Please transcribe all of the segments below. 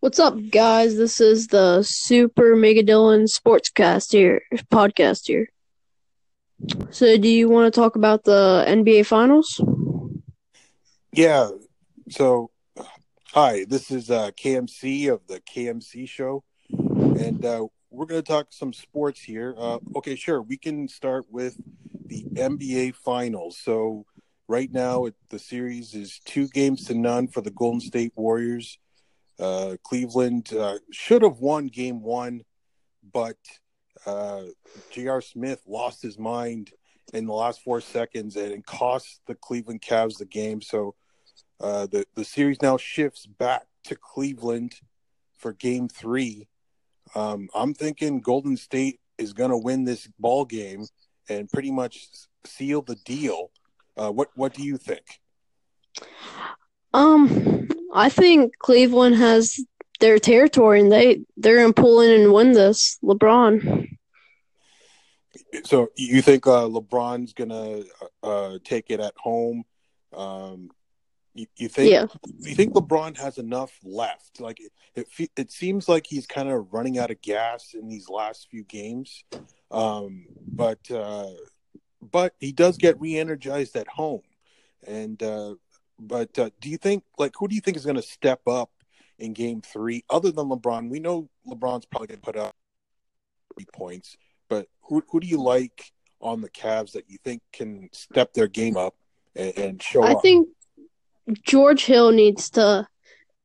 What's up, guys? This is the Super Mega Dylan Sportscast here, podcast here. So, do you want to talk about the NBA Finals? Yeah. So, hi, this is uh, KMC of the KMC Show, and uh, we're going to talk some sports here. Uh, okay, sure. We can start with the NBA Finals. So, right now, it, the series is two games to none for the Golden State Warriors. Uh, Cleveland uh, should have won game one, but uh, J.R. Smith lost his mind in the last four seconds and it cost the Cleveland Cavs the game. So uh, the, the series now shifts back to Cleveland for game three. Um, I'm thinking Golden State is going to win this ball game and pretty much seal the deal. Uh, what what do you think? Um, I think Cleveland has their territory, and they they're gonna pull in and win this. LeBron. So you think uh, LeBron's gonna uh, take it at home? Um, you, you, think? Yeah. You think LeBron has enough left? Like it, it, it seems like he's kind of running out of gas in these last few games. Um, but uh, but he does get re-energized at home, and uh, but uh, do you think like who do you think is going to step up in Game Three other than LeBron? We know LeBron's probably going to put up three points, but who who do you like on the Cavs that you think can step their game up and, and show? I up? I think George Hill needs to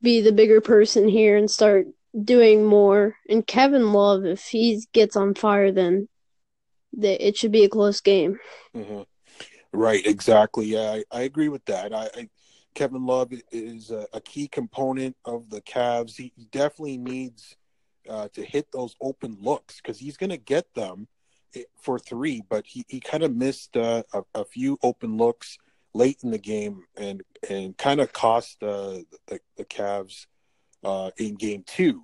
be the bigger person here and start doing more. And Kevin Love, if he gets on fire, then it should be a close game. Mm-hmm. Right, exactly. Yeah, I, I agree with that. I, I Kevin Love is a, a, key component of the Cavs. He definitely needs uh, to hit those open looks because he's going to get them eh, for three, but he, he kind of missed uh, a, a, few open looks late in the game and and kind of cost uh, the, the Cavs uh, in game two.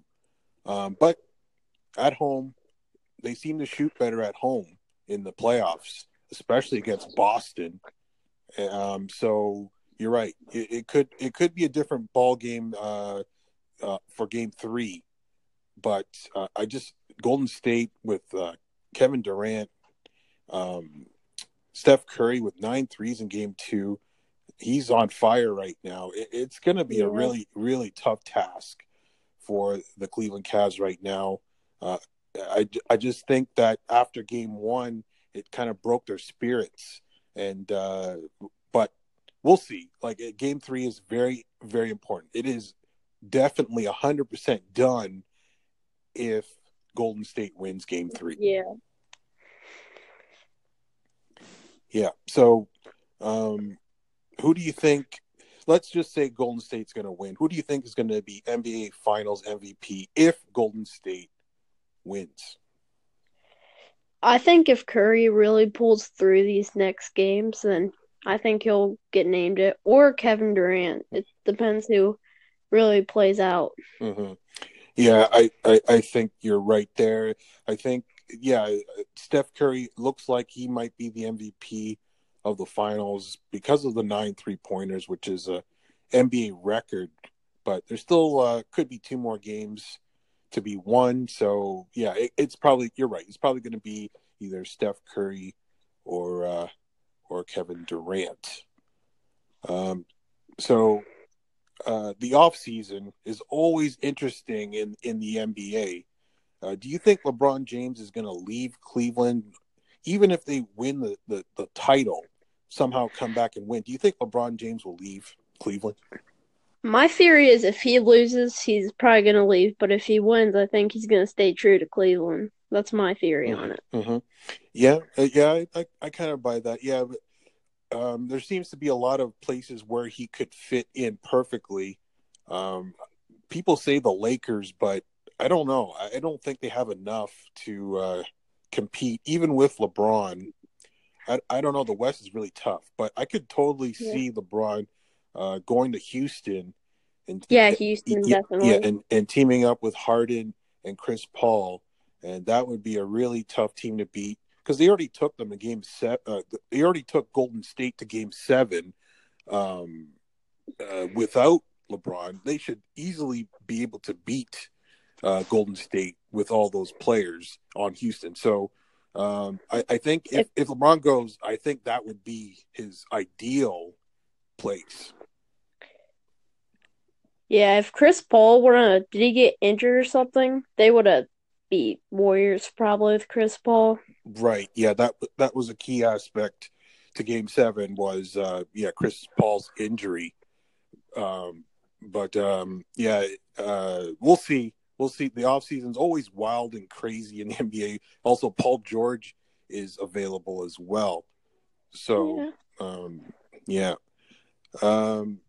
Um, but at home, they seem to shoot better at home in the playoffs, especially against Boston. Um, so you're right. It, it, could it could be a different ball game uh, uh, for Game Three, but uh, I just Golden State with uh, Kevin Durant, um, Steph Curry with nine threes in Game Two. He's on fire right now. It, it's going to be yeah. a really really tough task for the Cleveland Cavs right now. Uh, I I just think that after Game One, it kind of broke their spirits and uh, we'll see. Like game three is very, very important. It is definitely a hundred percent done if Golden State wins game three. Yeah. Yeah. So um who do you think let's just say Golden State's gonna win. Who do you think is gonna be NBA finals MVP if Golden State wins? I think if Curry really pulls through these next games, then I think he'll get named it, or Kevin Durant. It depends who really plays out. Mm-hmm. Yeah, I, I, I think you're right there. I think yeah, Steph Curry looks like he might be the MVP of the finals because of the nine three pointers, which is a NBA record. But there's still uh, could be two more games to be won. So yeah, it, it's probably you're right. It's probably going to be either Steph Curry or uh, or Kevin Durant. Um, so uh, the off season is always interesting in in the NBA. Uh, do you think LeBron James is going to leave Cleveland, even if they win the, the, the title, somehow come back and win? Do you think LeBron James will leave Cleveland? My theory is if he loses, he's probably going to leave. But if he wins, I think he's going to stay true to Cleveland. That's my theory mm-hmm. on it. Mm-hmm. Yeah, uh, yeah, I, I, I, kind of buy that. Yeah, but um, there seems to be a lot of places where he could fit in perfectly. Um, people say the Lakers, but I don't know. I don't think they have enough to uh, compete, even with LeBron. I, I don't know. The West is really tough, but I could totally yeah. see LeBron uh, going to Houston and yeah, Houston yeah, definitely. Yeah, and, and teaming up with Harden and Chris Paul and that would be a really tough team to beat because they already took them to game seven. Uh, they already took Golden State to game seven um, uh, without LeBron. They should easily be able to beat uh, Golden State with all those players on Houston. So um, I, I, think if, if LeBron goes, I think that would be his ideal place. Yeah, if Chris Paul were to did he get injured or something, they would have beat Warriors probably with Chris Paul. Right. Yeah, that that was a key aspect to Game Seven was uh, yeah Chris Paul's injury. Um, but um, yeah, uh, we'll see. We'll see. The off season's always wild and crazy in the NBA. Also, Paul George is available as well. So yeah. Um, yeah. Um,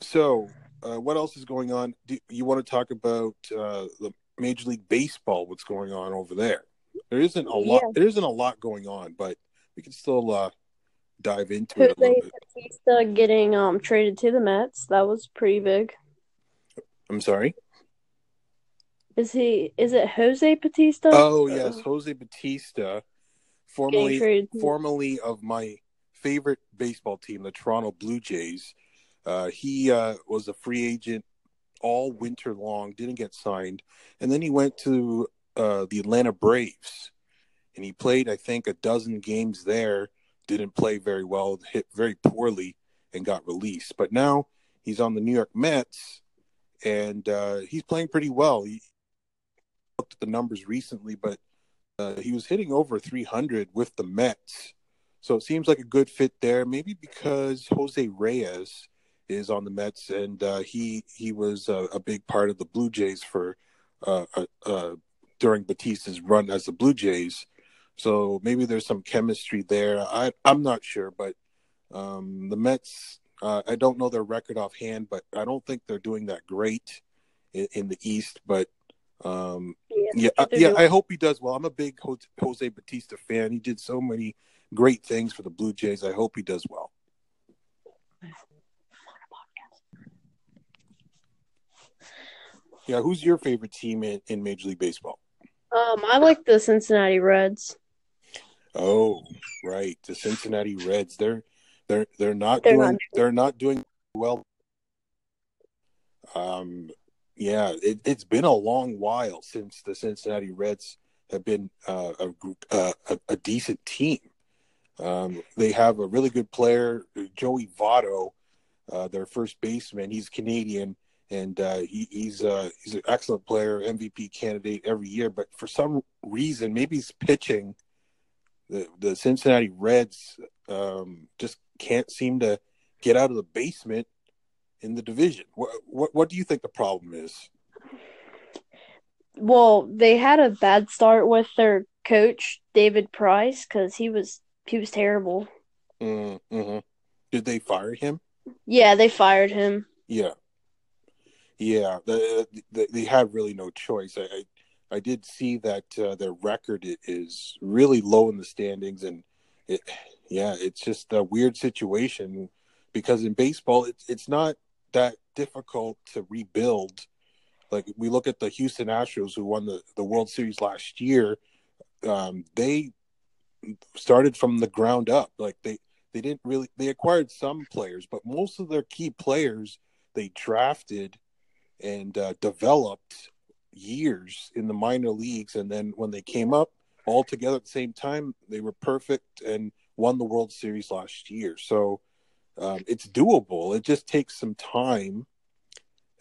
so uh, what else is going on? Do you want to talk about uh, the Major League Baseball? What's going on over there? There isn't a lot. Yeah. There isn't a lot going on, but we can still uh, dive into Jose it a little bit. Bautista getting um traded to the Mets. That was pretty big. I'm sorry. Is he? Is it Jose Bautista? Oh yes, Jose Bautista, formerly formerly of my favorite baseball team, the Toronto Blue Jays. Uh, he uh, was a free agent all winter long, didn't get signed, and then he went to uh, the Atlanta Braves, and he played, I think, a dozen games there. Didn't play very well, hit very poorly, and got released. But now he's on the New York Mets, and uh, he's playing pretty well. He looked at the numbers recently, but uh, he was hitting over 300 with the Mets. So it seems like a good fit there. Maybe because Jose Reyes is on the Mets, and uh, he he was uh, a big part of the Blue Jays for uh, uh, uh, during Bautista's run as the Blue Jays. So maybe there's some chemistry there. I I'm not sure, but um, the Mets. Uh, I don't know their record offhand, but I don't think they're doing that great in, in the East. But um, yeah, yeah, yeah I hope he does well. I'm a big Jose Bautista fan. He did so many great things for the Blue Jays. I hope he does well. Yeah, who's your favorite team in, in Major League Baseball? Um, I like the Cincinnati Reds. Oh, right, the Cincinnati Reds. They're they're they're not they're doing not. they're not doing well. Um, yeah, it, has been a long while since the Cincinnati Reds have been uh, a, uh, a, a decent team. Um, they have a really good player, Joey Votto, uh, their first baseman. He's Canadian and uh, he, he's uh, he's an excellent player, MVP candidate every year. But for some reason, maybe he's pitching. The the Cincinnati Reds um, just can't seem to get out of the basement in the division. What what what do you think the problem is? Well, they had a bad start with their coach David Price because he was he was terrible. Mm-hmm. Did they fire him? Yeah, they fired him. Yeah. Yeah, the, the, they had really no choice. I, I, I did see that uh, their record is really low in the standings, and it, yeah, it's just a weird situation because in baseball, it's it's not that difficult to rebuild. Like we look at the Houston Astros, who won the, the World Series last year, um, they started from the ground up. Like they they didn't really they acquired some players, but most of their key players they drafted and uh, developed years in the minor leagues, and then when they came up all together at the same time, they were perfect and won the World Series last year. So um, it's doable. It just takes some time,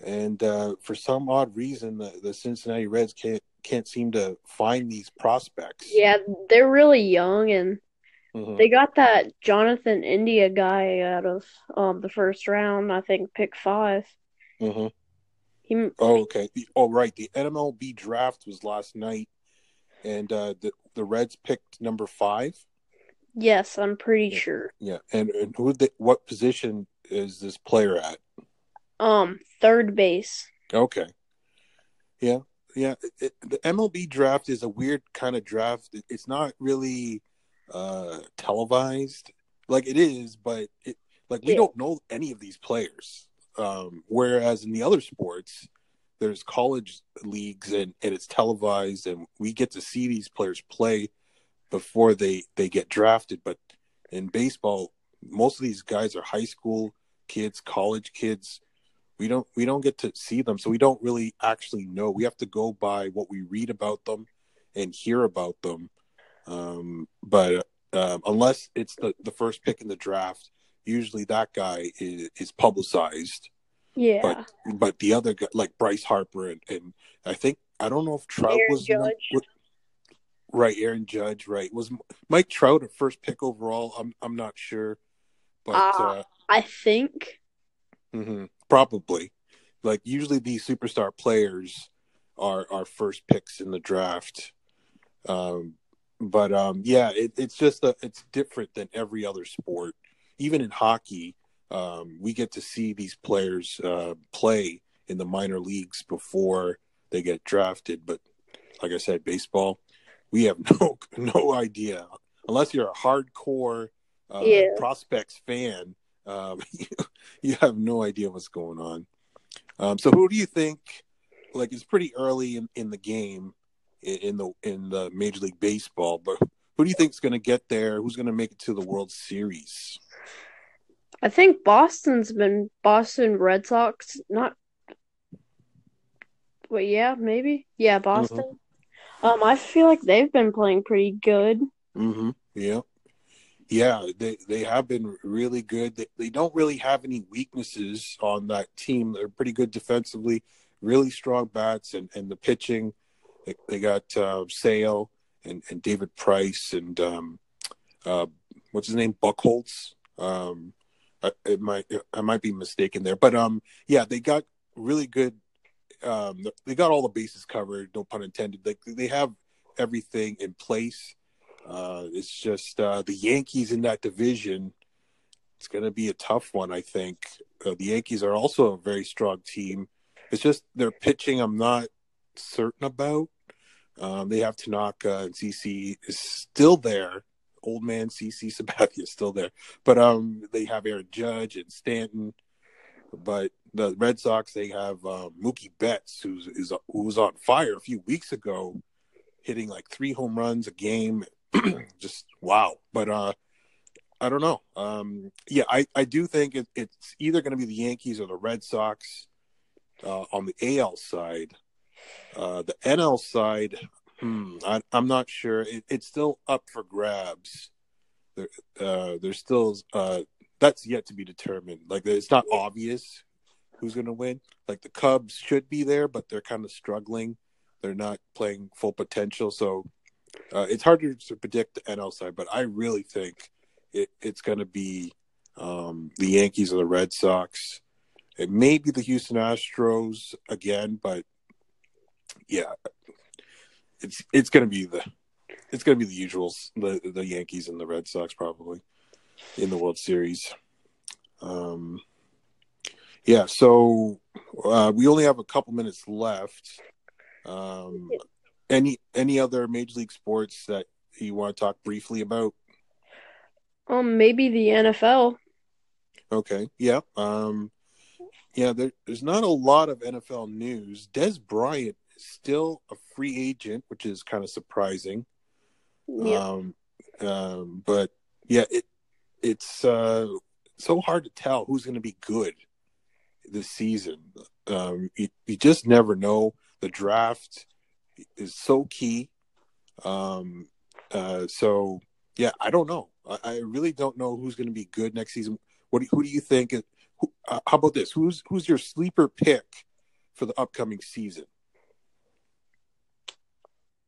and uh, for some odd reason, the, the Cincinnati Reds can't can't seem to find these prospects. Yeah, they're really young and. Mm-hmm. They got that Jonathan India guy out of um, the first round, I think, pick 5 mm-hmm. He, oh, okay. The, oh, right. The MLB draft was last night, and uh, the the Reds picked number five. Yes, I'm pretty yeah. sure. Yeah, and and who? The, what position is this player at? Um, third base. Okay. Yeah, yeah. It, the MLB draft is a weird kind of draft. It, it's not really uh televised, like it is, but it like we yeah. don't know any of these players. Um, whereas in the other sports, there's college leagues and, and it's televised, and we get to see these players play before they, they get drafted. But in baseball, most of these guys are high school kids, college kids. we don't we don't get to see them, so we don't really actually know. We have to go by what we read about them and hear about them. Um, but uh, unless it's the the first pick in the draft, usually that guy is, is publicized. Yeah. But but the other guy, like Bryce Harper and, and I think I don't know if Trout Aaron was Judge. was- right. Aaron Judge, right? Was Mike Trout a first pick overall? I'm I'm not sure, but Ah. uh, I think. mhm, probably. Like usually, these superstar players are are first picks in the draft. Um, but um, yeah, it, it's just a, it's different than every other sport. Even in hockey, um, we get to see these players uh, play in the minor leagues before they get drafted. But like I said, baseball, we have no no idea unless you're a hardcore uh, Yeah. prospects fan. Um, you, you have no idea what's going on. Um, so who do you think? Like it's pretty early in, in the game in, in the in the Major League Baseball, but who do you think is going to get there? Who's going to make it to the World Series? I think Boston's been Boston Red Sox. Not. Wait, yeah, maybe. Yeah, Boston. Um, I feel like they've been playing pretty good. Mm-hmm. Yeah, yeah. They they have been really good. They they don't really have any weaknesses on that team. They're pretty good defensively, really strong bats, and and the pitching. They, they got uh, Sale and and David Price and um, uh, what's his name, Buchholz. Um, I, it might I might be mistaken there, but um, yeah, they got really good. Um, they got all the bases covered. No pun intended. Like they have everything in place. Uh, it's just uh, the Yankees in that division. It's going to be a tough one, I think. Uh, the Yankees are also a very strong team. It's just their pitching. I'm not certain about. Um, they have Tanaka and CC is still there. Old man CC Sabathia is still there, but um, they have Aaron Judge and Stanton. But the Red Sox, they have um, Mookie Betts, who's is who was on fire a few weeks ago, hitting like three home runs a game. Just wow! But uh, I don't know. Um, yeah, I I do think it, it's either going to be the Yankees or the Red Sox uh, on the AL side. Uh, the NL side, hmm, I, I'm not sure. It, it's still up for grabs. There, uh, there's still uh, that's yet to be determined. Like it's not obvious who's going to win. Like the Cubs should be there, but they're kind of struggling. They're not playing full potential, so uh, it's harder to predict the NL side. But I really think it, it's going to be um, the Yankees or the Red Sox. It may be the Houston Astros again, but yeah, it's it's going to be the it's going to be the usuals, the the Yankees and the Red Sox probably in the World Series. Um, yeah, so uh, we only have a couple minutes left. Um, any any other major league sports that you want to talk briefly about? Um, maybe the NFL. Okay, yeah, um, yeah. There, there's not a lot of NFL news. Dez Bryant still a free agent, which is kind of surprising. Yeah. Um, um, but yeah, it it's uh, so hard to tell who's going to be good this season. Um, you, you just never know. The draft is so key. Um, uh, so yeah, I don't know. I, I really don't know who's going to be good next season. What do, who do you think? Who, uh, how about this? Who's who's your sleeper pick for the upcoming season?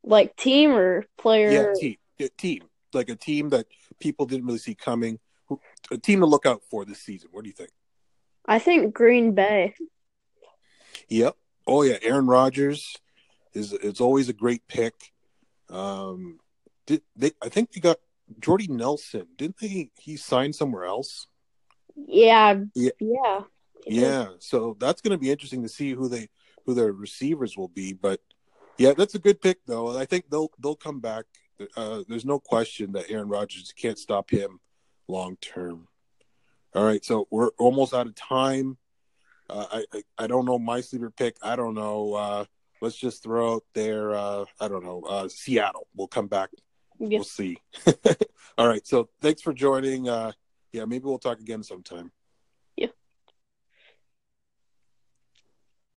Like team or player? Yeah, team, yeah, team, like a team that people didn't really see coming. A team to look out for this season. What do you think? I think Green Bay. Yep. Oh yeah, Aaron Rodgers is it's always a great pick. Um, did they? I think they got Jordy Nelson. Didn't they? He signed somewhere else. Yeah. Yeah. Yeah. Yeah. So that's going to be interesting to see who they who their receivers will be. But yeah, that's a good pick though. I think they'll they'll come back. Uh, there's no question that Aaron Rodgers can't stop him long term. All right, so we're almost out of time. Uh, I, I I don't know my sleeper pick. I don't know. Uh, let's just throw out there. Uh, I don't know. Uh, Seattle. We'll come back. Yeah. We'll see. All right. So thanks for joining. Uh, yeah, maybe we'll talk again sometime.